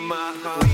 my heart.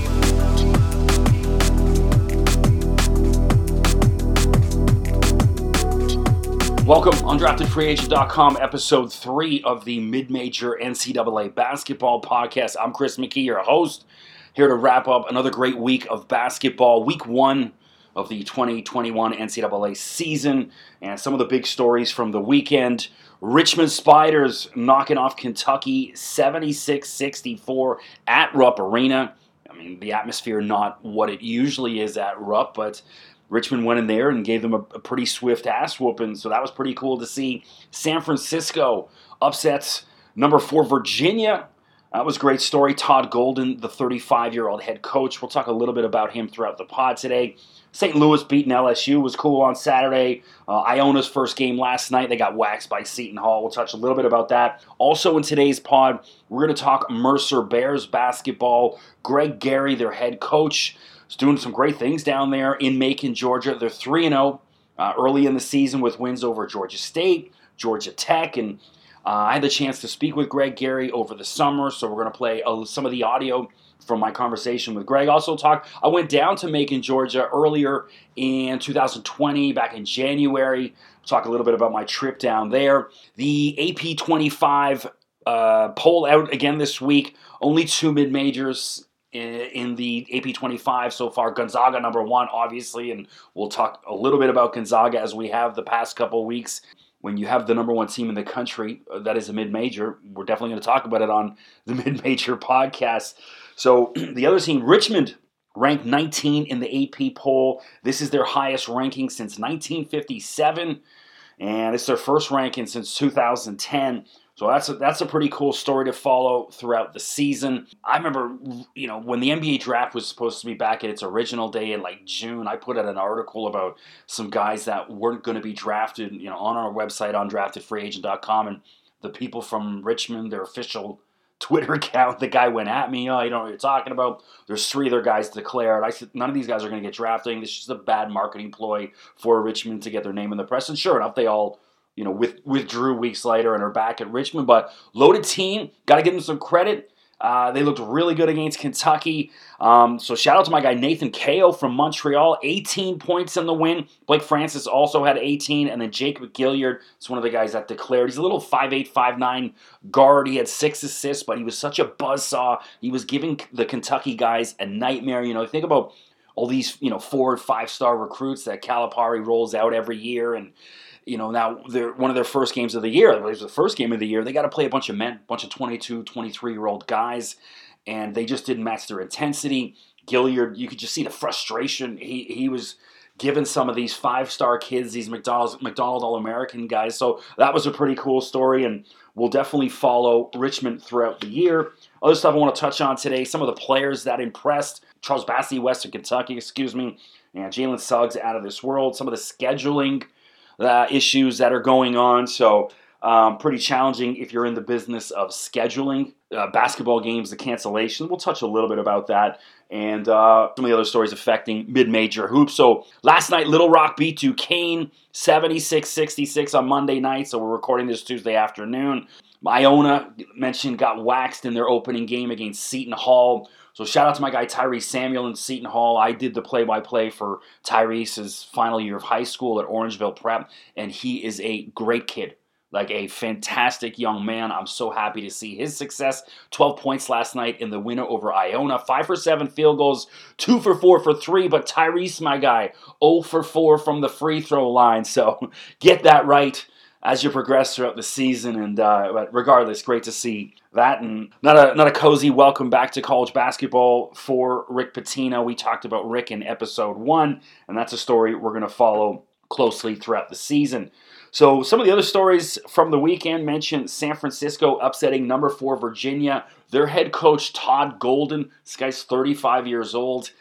Welcome, undraftedfreeagent.com, episode three of the mid-major NCAA basketball podcast. I'm Chris McKee, your host, here to wrap up another great week of basketball. Week one of the 2021 NCAA season, and some of the big stories from the weekend. Richmond Spiders knocking off Kentucky 76-64 at Rupp Arena. I mean, the atmosphere not what it usually is at Rupp, but Richmond went in there and gave them a, a pretty swift ass whooping, so that was pretty cool to see. San Francisco upsets number four Virginia. That was a great story. Todd Golden, the 35 year old head coach. We'll talk a little bit about him throughout the pod today. St. Louis beating LSU was cool on Saturday. Uh, Iona's first game last night, they got waxed by Seton Hall. We'll touch a little bit about that. Also, in today's pod, we're going to talk Mercer Bears basketball. Greg Gary, their head coach, is doing some great things down there in Macon, Georgia. They're 3 0 uh, early in the season with wins over Georgia State, Georgia Tech, and uh, I had the chance to speak with Greg Gary over the summer, so we're going to play uh, some of the audio from my conversation with Greg. Also, talk. I went down to Macon, Georgia earlier in 2020, back in January. Talk a little bit about my trip down there. The AP 25 uh, poll out again this week. Only two mid majors in the AP 25 so far. Gonzaga number one, obviously, and we'll talk a little bit about Gonzaga as we have the past couple weeks. When you have the number one team in the country uh, that is a mid major, we're definitely going to talk about it on the mid major podcast. So the other team, Richmond, ranked 19 in the AP poll. This is their highest ranking since 1957, and it's their first ranking since 2010. So that's a, that's a pretty cool story to follow throughout the season. I remember, you know, when the NBA draft was supposed to be back at its original day in like June, I put out an article about some guys that weren't going to be drafted, you know, on our website on draftedfreeagent.com and the people from Richmond, their official Twitter account, the guy went at me, oh, you know what you're talking about. There's three other guys declared. I said, none of these guys are going to get drafted. This is just a bad marketing ploy for Richmond to get their name in the press. And sure enough, they all you know, with, withdrew weeks later and are back at Richmond. But loaded team, got to give them some credit. Uh, they looked really good against Kentucky. Um, so shout out to my guy Nathan Cayo from Montreal, 18 points in the win. Blake Francis also had 18, and then Jacob Gilliard is one of the guys that declared. He's a little 5'8", 5'9", guard. He had six assists, but he was such a buzzsaw. He was giving the Kentucky guys a nightmare. You know, think about all these you know four or five star recruits that Calipari rolls out every year, and you know, now they're one of their first games of the year. It was the first game of the year. They got to play a bunch of men, bunch of 22, 23 year old guys, and they just didn't match their intensity. Gilliard, you could just see the frustration. He he was giving some of these five star kids, these McDonald's McDonald All American guys. So that was a pretty cool story, and we'll definitely follow Richmond throughout the year. Other stuff I want to touch on today: some of the players that impressed. Charles Bassey, Western Kentucky, excuse me, and Jalen Suggs out of this world. Some of the scheduling uh, issues that are going on. So, um, pretty challenging if you're in the business of scheduling uh, basketball games, the cancellation. We'll touch a little bit about that and uh, some of the other stories affecting mid major hoops. So, last night, Little Rock beat Duquesne 76 66 on Monday night. So, we're recording this Tuesday afternoon. Iona mentioned got waxed in their opening game against Seton Hall. So shout out to my guy Tyrese Samuel in Seton Hall. I did the play-by-play for Tyrese's final year of high school at Orangeville Prep, and he is a great kid. Like a fantastic young man. I'm so happy to see his success. 12 points last night in the winner over Iona. 5 for 7 field goals, 2 for 4 for 3. But Tyrese, my guy, 0 for 4 from the free throw line. So get that right as you progress throughout the season. And uh, but regardless, great to see that. And not a not a cozy welcome back to college basketball for Rick Pitino. We talked about Rick in episode one, and that's a story we're going to follow closely throughout the season. So some of the other stories from the weekend mentioned San Francisco upsetting number four Virginia. Their head coach Todd Golden. This guy's 35 years old.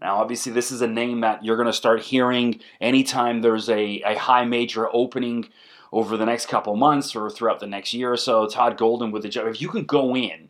Now, obviously, this is a name that you're going to start hearing anytime there's a, a high major opening over the next couple months or throughout the next year or so. Todd Golden with the job. If you can go in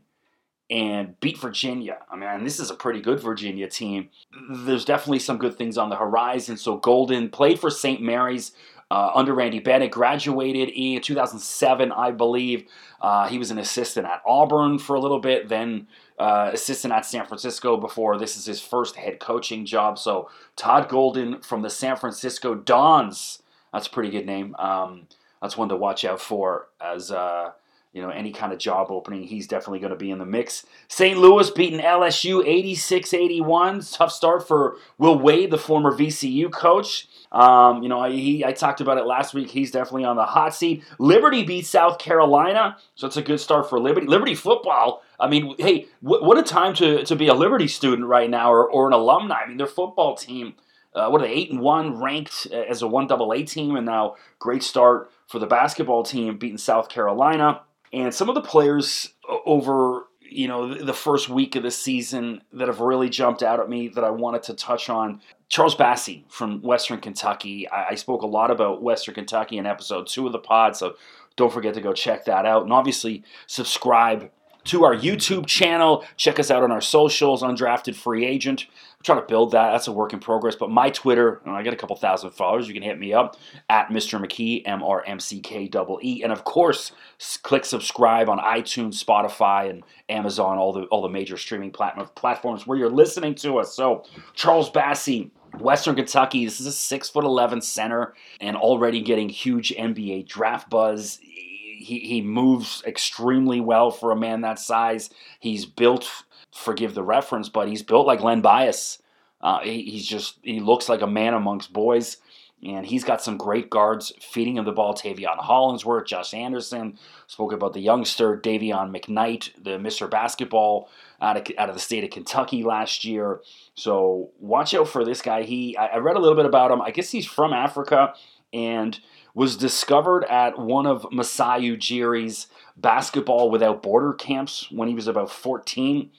and beat Virginia, I mean, this is a pretty good Virginia team. There's definitely some good things on the horizon. So Golden played for St. Mary's uh, under Randy Bennett. Graduated in 2007, I believe. Uh, he was an assistant at Auburn for a little bit, then uh, assistant at San Francisco before this is his first head coaching job. So Todd Golden from the San Francisco Dons. That's a pretty good name. Um, that's one to watch out for as uh, you know, any kind of job opening, he's definitely going to be in the mix. St. Louis beating LSU 86 81. Tough start for Will Wade, the former VCU coach. Um, you know, he, I talked about it last week. He's definitely on the hot seat. Liberty beat South Carolina, so it's a good start for Liberty. Liberty football. I mean, hey, what, what a time to, to be a Liberty student right now or, or an alumni. I mean, their football team. Uh, what are they? Eight and one, ranked as a one double A team, and now great start for the basketball team, beating South Carolina. And some of the players over you know the first week of the season that have really jumped out at me that I wanted to touch on. Charles Bassey from Western Kentucky. I spoke a lot about Western Kentucky in episode two of the pod, so don't forget to go check that out. And obviously, subscribe to our YouTube channel. Check us out on our socials, Undrafted Free Agent. Trying to build that. That's a work in progress. But my Twitter, I got a couple thousand followers. You can hit me up at Mr. McKee, M R M C K E. And of course, click subscribe on iTunes, Spotify, and Amazon, all the all the major streaming platforms where you're listening to us. So, Charles Bassey. Western Kentucky, this is a six foot eleven center and already getting huge NBA draft buzz he, he moves extremely well for a man that size. He's built, forgive the reference, but he's built like Len Bias. Uh, he, he's just, he looks like a man amongst boys. And he's got some great guards feeding him the ball. Taveion Hollingsworth, Josh Anderson. Spoke about the youngster, Dayvion McKnight, the Mr. Basketball out of, out of the state of Kentucky last year. So watch out for this guy. He I, I read a little bit about him. I guess he's from Africa and was discovered at one of Masai Ujiri's basketball without border camps when he was about 14.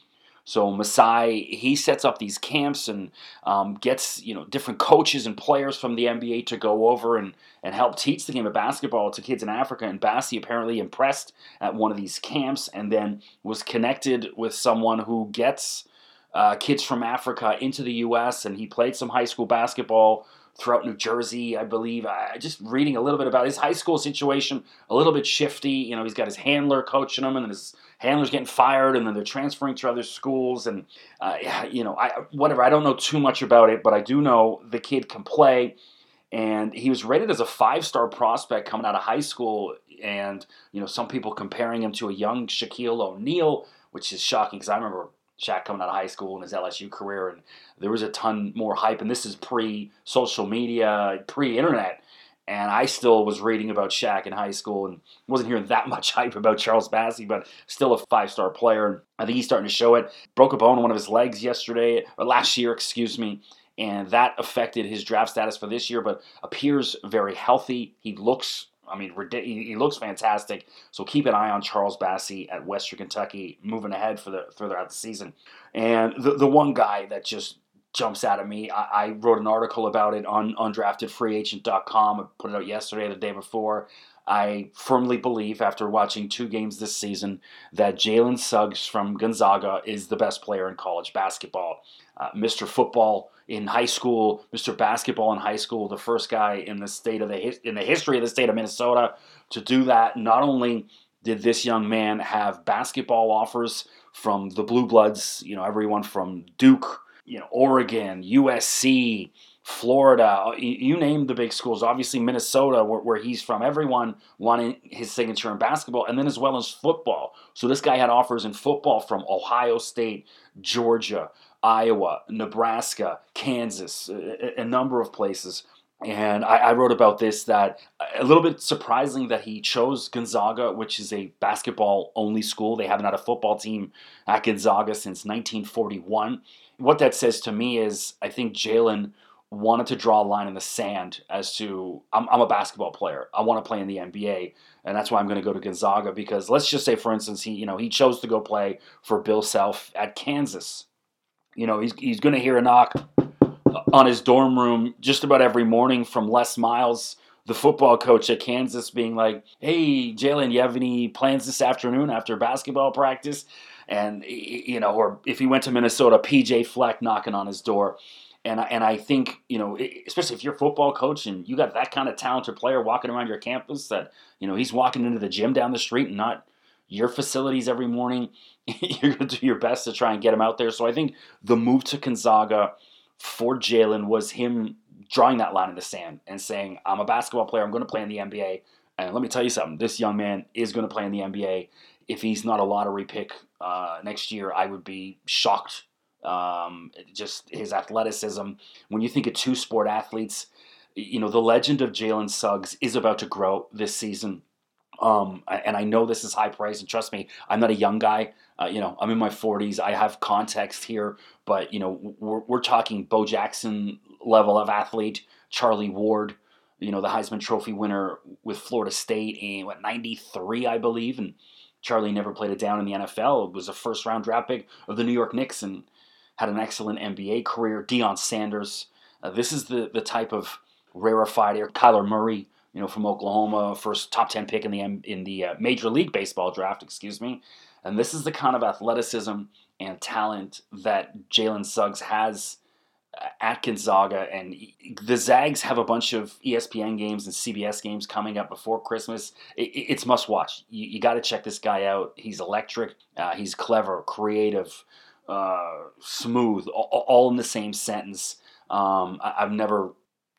So Masai, he sets up these camps and um, gets you know different coaches and players from the NBA to go over and, and help teach the game of basketball to kids in Africa. And Bassey apparently impressed at one of these camps and then was connected with someone who gets uh, kids from Africa into the U.S. and he played some high school basketball throughout New Jersey, I believe. I just reading a little bit about his high school situation, a little bit shifty. You know, he's got his handler coaching him, and his handler's getting fired, and then they're transferring to other schools, and uh, you know, I whatever. I don't know too much about it, but I do know the kid can play. And he was rated as a five-star prospect coming out of high school, and you know some people comparing him to a young Shaquille O'Neal, which is shocking because I remember Shaq coming out of high school and his LSU career, and there was a ton more hype. And this is pre social media, pre internet. And I still was reading about Shaq in high school and wasn't hearing that much hype about Charles Bassey, but still a five star player. And I think he's starting to show it. Broke a bone in one of his legs yesterday, or last year, excuse me. And that affected his draft status for this year, but appears very healthy. He looks I mean, he looks fantastic. So keep an eye on Charles Bassey at Western Kentucky moving ahead for the further out the season. And the the one guy that just jumps out at me, I, I wrote an article about it on undraftedfreeagent.com. I put it out yesterday, the day before. I firmly believe, after watching two games this season, that Jalen Suggs from Gonzaga is the best player in college basketball. Uh, Mr. Football in high school, Mr. Basketball in high school, the first guy in the state of the in the history of the state of Minnesota to do that. Not only did this young man have basketball offers from the Blue Bloods, you know, everyone from Duke, you know, Oregon, USC, Florida, uh, you name the big schools. Obviously, Minnesota, where, where, he's from, everyone wanted his signature in basketball, and then as well as football. So this guy had offers in football from Ohio State, Georgia, Iowa, Nebraska, Kansas, a, a number of places. And I, I, wrote about this that uh, a little bit surprising that he chose Gonzaga, which is a basketball only school. They haven't had a football team at Gonzaga since 1941. What that says to me is I think Jalen wanted to draw a line in the sand as to I'm, I'm a basketball player. I want to play in the NBA, and that's why I'm going to go to Gonzaga because let's just say, for instance, he you know he chose to go play for Bill Self at Kansas you know, he's, he's going to hear a knock on his dorm room just about every morning from Les Miles, the football coach at Kansas, being like, hey, Jalen, you have any plans this afternoon after basketball practice? And, you know, or if he went to Minnesota, PJ Fleck knocking on his door. And I, and I think you know, especially if you're a football coach and you got that kind of talented player walking around your campus, that you know he's walking into the gym down the street and not your facilities every morning. you're going to do your best to try and get him out there. So I think the move to Gonzaga for Jalen was him drawing that line in the sand and saying, "I'm a basketball player. I'm going to play in the NBA." And let me tell you something: this young man is going to play in the NBA. If he's not a lottery pick uh, next year, I would be shocked. Um, just his athleticism. When you think of two sport athletes, you know the legend of Jalen Suggs is about to grow this season. Um, and I know this is high praise, and trust me, I'm not a young guy. Uh, you know, I'm in my 40s. I have context here, but you know, we're, we're talking Bo Jackson level of athlete, Charlie Ward, you know, the Heisman Trophy winner with Florida State in what 93, I believe, and Charlie never played it down in the NFL. It was a first round draft pick of the New York Knicks and had an excellent NBA career. Deion Sanders. Uh, this is the the type of rarefied air. Kyler Murray, you know, from Oklahoma, first top ten pick in the in the uh, Major League Baseball draft. Excuse me. And this is the kind of athleticism and talent that Jalen Suggs has at Gonzaga, and the Zags have a bunch of ESPN games and CBS games coming up before Christmas. it's must watch. You, you got to check this guy out. He's electric. Uh, he's clever, creative, uh, smooth, all, all, in the same sentence. Um, I, have never,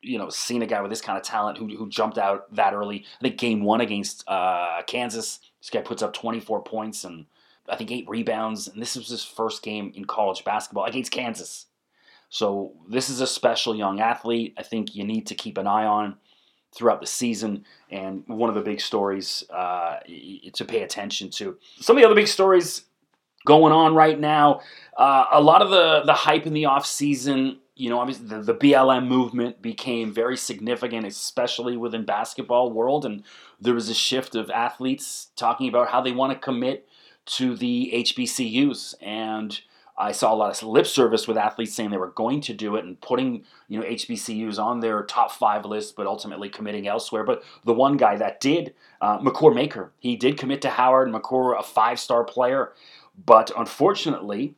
you know, seen a guy with this kind of talent who, who jumped out that early. I think game one against uh, Kansas, this guy puts up 24 points and I think eight rebounds, and this was his first game in college basketball against Kansas. So this is a special young athlete. I think you need to keep an eye on throughout the season, and one of the big stories uh, to pay attention to. Some of the other big stories going on right now. Uh, a lot of the the hype in the off season. You know, obviously the, the BLM movement became very significant, especially within basketball world, and there was a shift of athletes talking about how they want to commit to the HBCUs and I saw a lot of lip service with athletes saying they were going to do it and putting you know HBCUs on their top five list, but ultimately committing elsewhere. But the one guy that did, uh, Makur Maker, he did commit to Howard. Makur, a five star player, but unfortunately,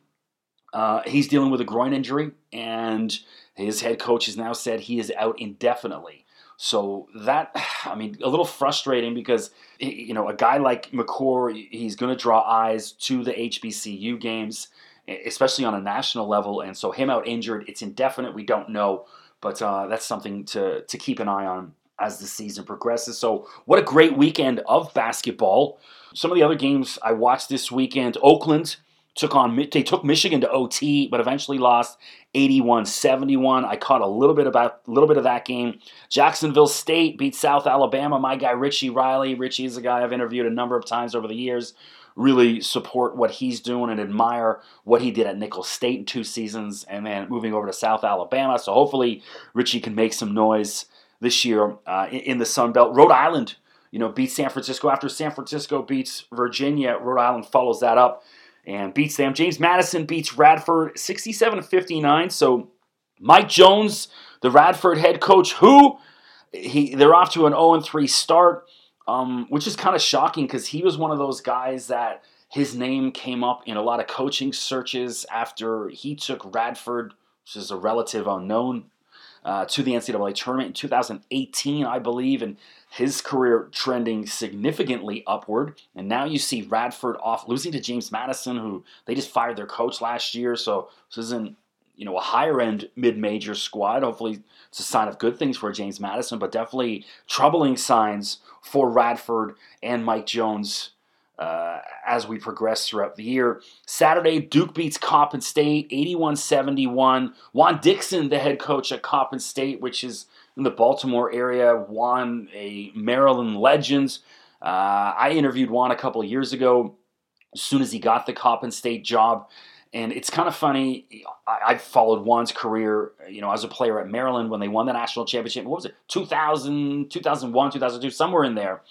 uh, he's dealing with a groin injury, and his head coach has now said he is out indefinitely. So that, I mean, a little frustrating because you know a guy like Makur, he's going to draw eyes to the HBCU games especially on a national level. And so him out injured, it's indefinite. We don't know, but uh, that's something to to keep an eye on as the season progresses. So what a great weekend of basketball. Some of the other games I watched this weekend, Oakland took on they took Michigan to OT, but eventually lost 81-71. I caught a little bit about a little bit of that game. Jacksonville State beat South Alabama. My guy Richie Riley. Richie is a guy I've interviewed a number of times over the years really support what he's doing and admire what he did at Nicholls State in two seasons and then moving over to South Alabama. So hopefully Richie can make some noise this year uh, in the Sun Belt. Rhode Island, you know, beats San Francisco. After San Francisco beats Virginia, Rhode Island follows that up and beats them. James Madison beats Radford 67 59. So Mike Jones, the Radford head coach, who he they're off to an 0 3 start um, which is kind of shocking because he was one of those guys that his name came up in a lot of coaching searches after he took Radford, which is a relative unknown, uh, to the NCAA tournament in 2018, I believe, and his career trending significantly upward. And now you see Radford off losing to James Madison, who they just fired their coach last year. So this isn't you know a higher end mid major squad. Hopefully, it's a sign of good things for James Madison, but definitely troubling signs for Radford and Mike Jones uh, as we progress throughout the year. Saturday, Duke beats Coppin State 81 71. Juan Dixon, the head coach at Coppin State, which is in the Baltimore area, Juan, a Maryland legend. Uh, I interviewed Juan a couple years ago as soon as he got the Coppin State job. And it's kind of funny. I, have followed Juan's career, you know, as a player at Maryland when they won the national championship. What was it? 2000, 2001, 2002, somewhere in there.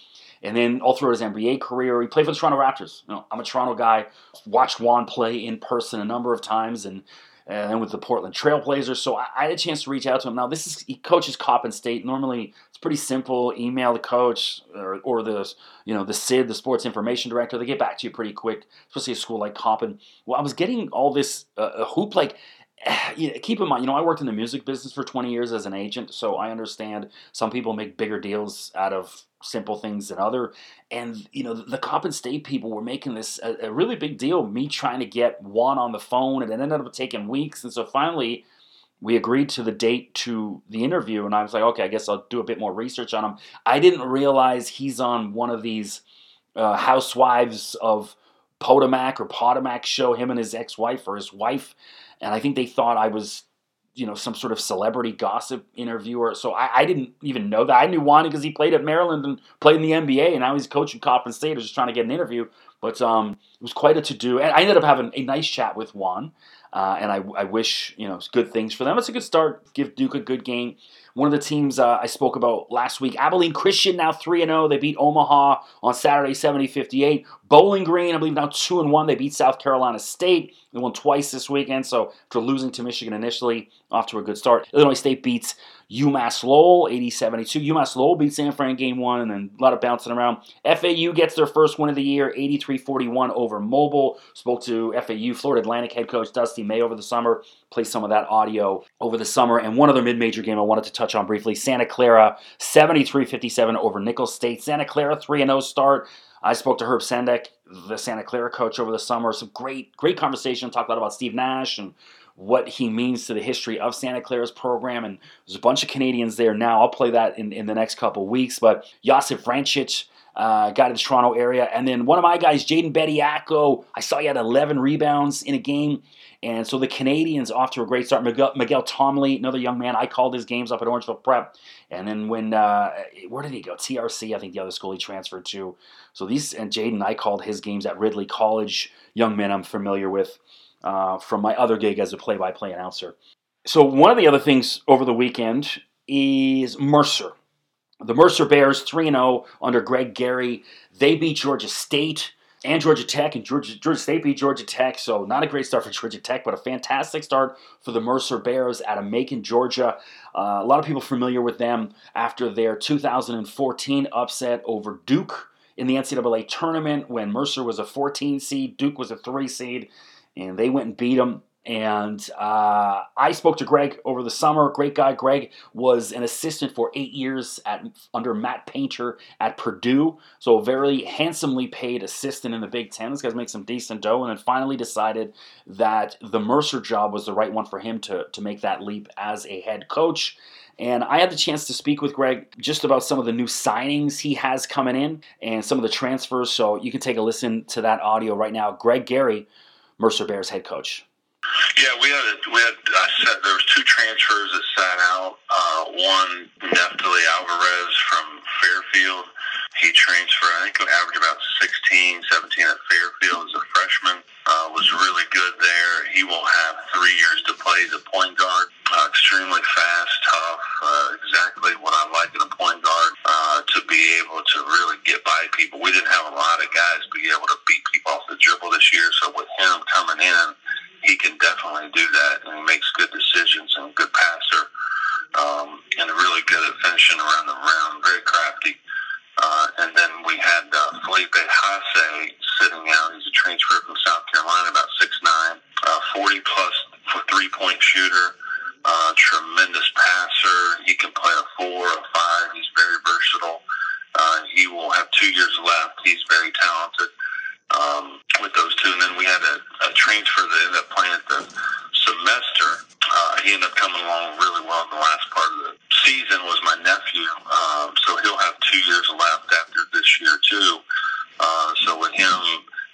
And then all through his NBA career, he played for the Toronto Raptors. You know, I'm a Toronto guy. Watched Juan play in person a number of times, and and then with the Portland Trailblazers. So I, I, had a chance to reach out to him. Now this is he coaches Coppin State. Normally it's pretty simple. Email the coach or, or the you know the SID, the sports information director. They get back to you pretty quick, especially a school like Coppin. Well, I was getting all this uh, hoop like you know, keep in mind, you know, I worked in the music business for 20 years as an agent, so I understand some people make bigger deals out of simple things than other. And you know, the Coppin State people were making this a, a really big deal. Me trying to get one on the phone, and it ended up taking weeks. And so finally, we agreed to the date to the interview, and I was like, okay, I guess I'll do a bit more research on him. I didn't realize he's on Juan of these uh, housewives of Potomac or Potomac show. Him and his ex-wife or his wife, and I think they thought I was you know some sort of celebrity gossip interviewer. So I, I didn't even know that. I knew Juan because he played at Maryland and played in the NBA, and now he's coaching Coppin State. I was just trying to get an interview, but um, it was quite a to do. And I ended up having a nice chat with Juan, uh, and I, I wish you know good things for them. It's a good start. Give Duke a good game. One of the teams uh, I spoke about last week, Abilene Christian, now 3 and 0. They beat Omaha on Saturday, 70 58. Bowling Green, I believe, now 2 and 1. They beat South Carolina State. They won twice this weekend, so after losing to Michigan initially, off to a good start. Illinois State beats UMass Lowell 80 72. UMass Lowell beat San Fran game one, and then a lot of bouncing around. FAU gets their first win of the year 83 41 over Mobile. Spoke to FAU Florida Atlantic head coach Dusty May over the summer. Play some of that audio over the summer. And one other mid major game I wanted to touch on briefly Santa Clara 73 57 over Nicholls State. Santa Clara 3 0 start. I spoke to Herb Sendek, the Santa Clara coach, over the summer. Some great, great conversation. Talked a lot about Steve Nash and what he means to the history of Santa Clara's program. And there's a bunch of Canadians there now. I'll play that in, in the next couple weeks. But Josip Vrancic, uh, guy to the Toronto area. And then one of my guys, Jaden Bediako, I saw he had 11 rebounds in a game. And so the Canadians off to a great start. Miguel, Miguel Tomley, another young man, I called his games up at Orangeville Prep. And then when, uh, where did he go? TRC, I think the other school he transferred to. So these, and Jaden, I called his games at Ridley College, young men I'm familiar with uh, from my other gig as a play by play announcer. So one of the other things over the weekend is Mercer. The Mercer Bears 3 0 under Greg Gary. They beat Georgia State and Georgia Tech, and Georgia, Georgia State beat Georgia Tech. So, not a great start for Georgia Tech, but a fantastic start for the Mercer Bears out of Macon, Georgia. Uh, a lot of people familiar with them after their 2014 upset over Duke in the NCAA tournament when Mercer was a 14 seed, Duke was a 3 seed, and they went and beat them. And uh, I spoke to Greg over the summer. Great guy. Greg was an assistant for eight years at under Matt Painter at Purdue. So a very handsomely paid assistant in the Big Ten. This guy's make some decent dough, and then finally decided that the Mercer job was the right one for him to to make that leap as a head coach. And I had the chance to speak with Greg just about some of the new signings he has coming in and some of the transfers. So you can take a listen to that audio right now. Greg Gary, Mercer Bears head coach. Yeah, we had we had I said there was two transfers that sat out. Uh, one Neftali Alvarez from Fairfield. He transferred. I think he averaged about 16, 17 at Fairfield as a freshman. Uh, was really good there. He will have three years to play as a point guard. Uh, extremely fast, tough. Uh, exactly what I like in a point guard. Uh, to be able to really get by people. We didn't have a lot of guys be able to beat people off the dribble this year. So with him coming in he can definitely do that, and he makes good decisions and good passer, um, and really good at finishing around the rim. Very crafty. Uh, and then we had uh, Felipe Haase sitting out. He's a transfer from South Carolina, about six nine, uh, 40 plus for three point shooter. Uh, tremendous passer. He can play a four, a five. He's very versatile. Uh, he will have two years left. He's very talented um, with those two. And then we had a, a transfer that ended up playing the semester. Uh, he ended up coming along really well in the last part of the season. Was my nephew, um, so he'll have two years left after this year too. Uh, so with him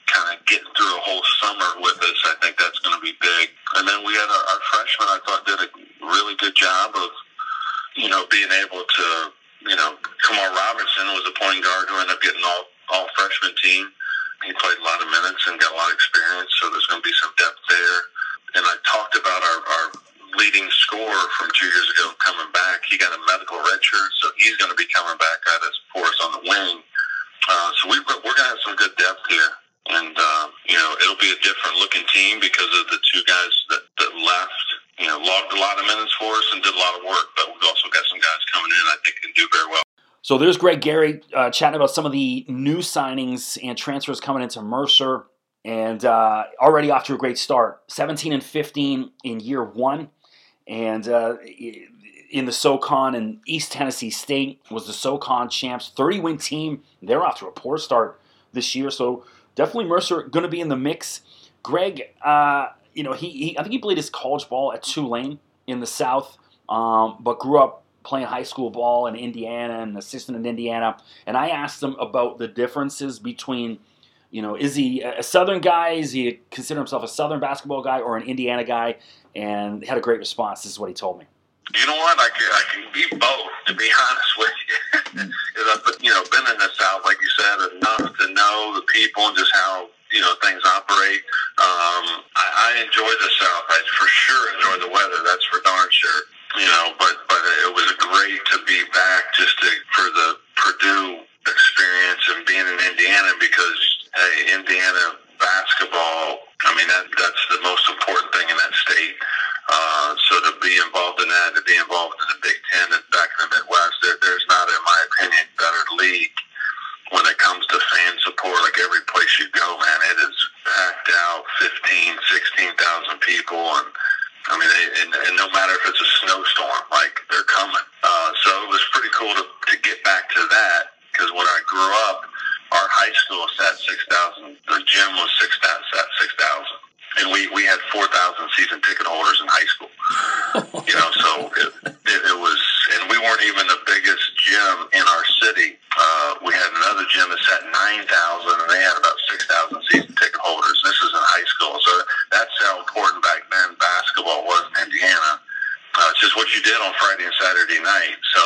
kind of getting through a whole summer with us, I think that's going to be big. And then we had our, our freshman. I thought did a really good job of you know being able to you know Kamar Robinson was a point guard who ended up getting all all freshman team he's going to be coming back at us for us on the wing. Uh, so we, we're going to have some good depth here. And, uh, you know, it'll be a different looking team because of the two guys that, that left, you know, logged a lot of minutes for us and did a lot of work. But we've also got some guys coming in I think can do very well. So there's Greg Gary uh, chatting about some of the new signings and transfers coming into Mercer. and uh, already off to a great start. 17 and 15 in year one, and uh, in the SoCon and East Tennessee State was the SoCon champs, 30 win team. They're off to a poor start this year, so definitely Mercer going to be in the mix. Greg, uh, you know, he, he, I think he played his college ball at Tulane in the South, um, but grew up playing high school ball in Indiana and assistant in Indiana. And I asked him about the differences between, you know, is he a Southern guy? Is he consider himself a Southern basketball guy or an Indiana guy? And he had a great response. This is what he told me. You know what? I can I can be both. To be honest with you, because I've you know been in the South, like you said, enough to know the people and just how you know things operate. Um, I, I enjoy the South. I for sure enjoy the weather. That's for darn sure. You know, but but it was great to be back just to for the Purdue experience and being in Indiana because hey, Indiana basketball. I mean that that's the most important thing in that state. Uh, so to be involved in that, to be involved in the Big Ten and back in the Midwest, there, there's not, in my opinion, better league when it comes to fan support. Like every place you go, man, it is packed out, 15, 16,000 people, and I mean, they, and, and no matter if it's a snowstorm, like they're coming. Uh, so it was pretty cool to, to get back to that because when I grew up, our high school sat 6,000. The gym was 6,000, sat 6,000 and we we had four thousand season ticket holders in high school. you know, so it, it, it was, and we weren't even the biggest gym in our city. Uh, we had another gym that sat nine thousand, and they had about six thousand season ticket holders. This is in high school, so that's how important back then basketball was in Indiana. Uh, it's just what you did on Friday and Saturday night. So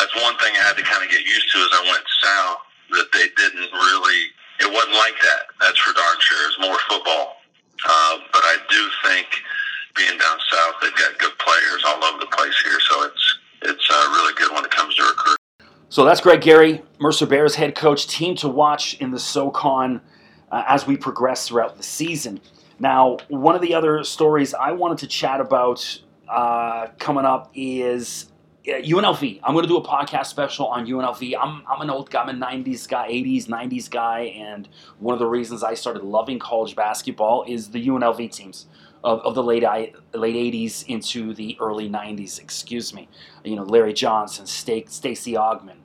that's one thing I had to kind of get used to as I went south. That they didn't really. It wasn't like that. That's for darn sure. It's more football. Uh, but I do think being down south, they've got good players all over the place here, so it's it's uh, really good when it comes to recruiting. So that's Greg Gary, Mercer Bears head coach, team to watch in the SoCon uh, as we progress throughout the season. Now, one of the other stories I wanted to chat about uh, coming up is UNLV. I'm going to do a podcast special on UNLV. I'm, I'm an old guy, I'm a 90s guy, 80s, 90s guy, and one of the reasons I started loving college basketball is the UNLV teams of, of the late late 80s into the early 90s, excuse me. You know, Larry Johnson, Stacey Augmon,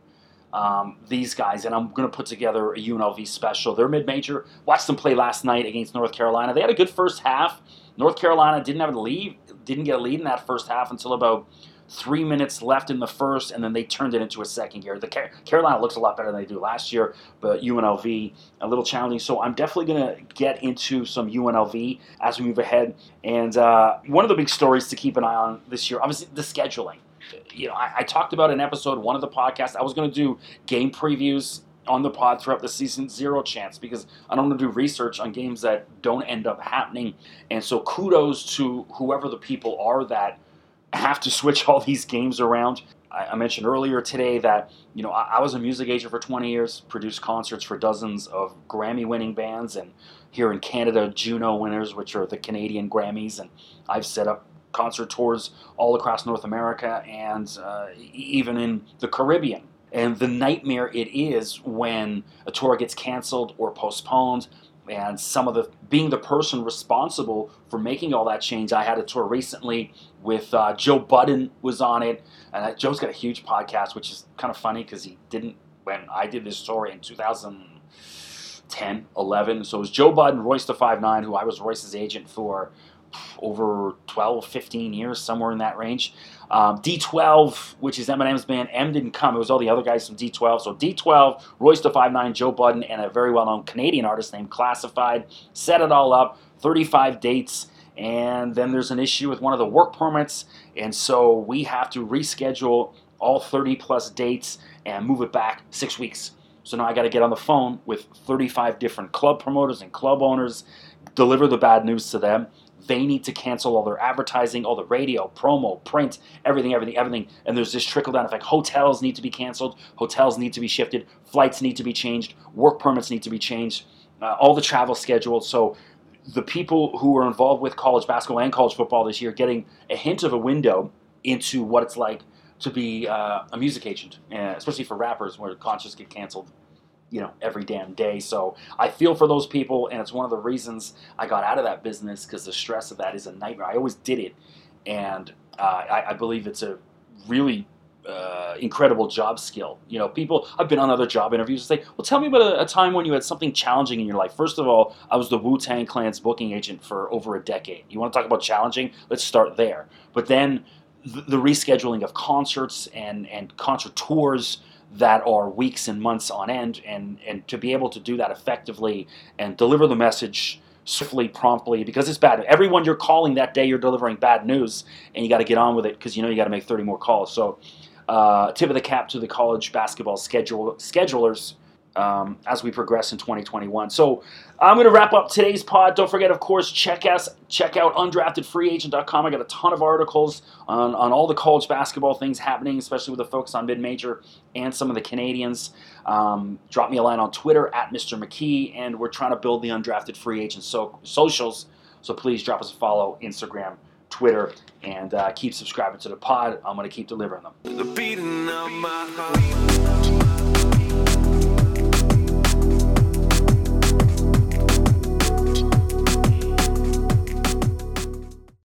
um, these guys, and I'm going to put together a UNLV special. They're mid major. Watched them play last night against North Carolina. They had a good first half. North Carolina didn't have a lead, didn't get a lead in that first half until about three minutes left in the first, and then they turned it into a second gear. The Carolina looks a lot better than they do last year, but UNLV a little challenging. So I'm definitely going to get into some UNLV as we move ahead. And uh, one of the big stories to keep an eye on this year, obviously, the scheduling. You know, I, I talked about in episode one of the podcast. I was going to do game previews on the pod throughout the season, zero chance because I don't want to do research on games that don't end up happening. And so kudos to whoever the people are that have to switch all these games around. I, I mentioned earlier today that you know I, I, was a music agent for 20 years, produced concerts for dozens of Grammy-winning bands, and here in Canada, Juno winners, which are the Canadian Grammys, and I've set up concert tours all across North America and uh, even in the Caribbean. And the nightmare it is when a tour gets canceled or postponed and some of the being the person responsible for making all that change. I had a tour recently with uh, Joe Budden was on it, and Joe's got a huge podcast, which is kind of funny because he didn't when I did this story in 2010, 11. So it was Joe Budden, Royce the Five Nine, who I was Royce's agent for over 12, 15 years, somewhere in that range. Um, D12, which is Eminem's band, M didn't come. It was all the other guys from D12. So D12, Royce the Five Nine, Joe Budden, and a very well-known Canadian artist named Classified. Set it all up, 35 dates, and then there's an issue with one of the work permits, and so we have to reschedule all 30 plus dates and move it back six weeks. So now I got to get on the phone with 35 different club promoters and club owners, deliver the bad news to them, they need to cancel all their advertising, all the radio, promo, print, everything, everything, everything. And there's this trickle down effect. Hotels need to be canceled, hotels need to be shifted, flights need to be changed, work permits need to be changed, uh, all the travel scheduled. So the people who are involved with college basketball and college football this year getting a hint of a window into what it's like to be uh, a music agent, especially for rappers where concerts get canceled you know every damn day. So I feel for those people, and it's one of the reasons I got out of that business because the stress of that is a nightmare. I always did it, and uh, I, I believe it's a really uh, incredible job skill. You know, people. I've been on other job interviews and say, "Well, tell me about a, a time when you had something challenging in your life." First of all, I was the Wu Tang Clan's booking agent for over a decade. You want to talk about challenging? Let's start there. But then the, the rescheduling of concerts and and concert tours that are weeks and months on end, and and to be able to do that effectively and deliver the message swiftly, promptly, because it's bad. Everyone you're calling that day, you're delivering bad news, and you got to get on with it because you know you got to make 30 more calls. So, uh, tip of the cap to the college basketball schedule schedulers um, as we progress in 2021. So, I'm going to wrap up today's pod. Don't forget, of course, check us check out undraftedfreeagent.com. I got a ton of articles on, on all the college basketball things happening, especially with a focus on mid major and some of the Canadians. Um, drop me a line on Twitter at Mr. McKee, and we're trying to build the undrafted free agent so, socials. So please drop us a follow, Instagram, Twitter, and uh, keep subscribing to the pod. I'm going to keep delivering them.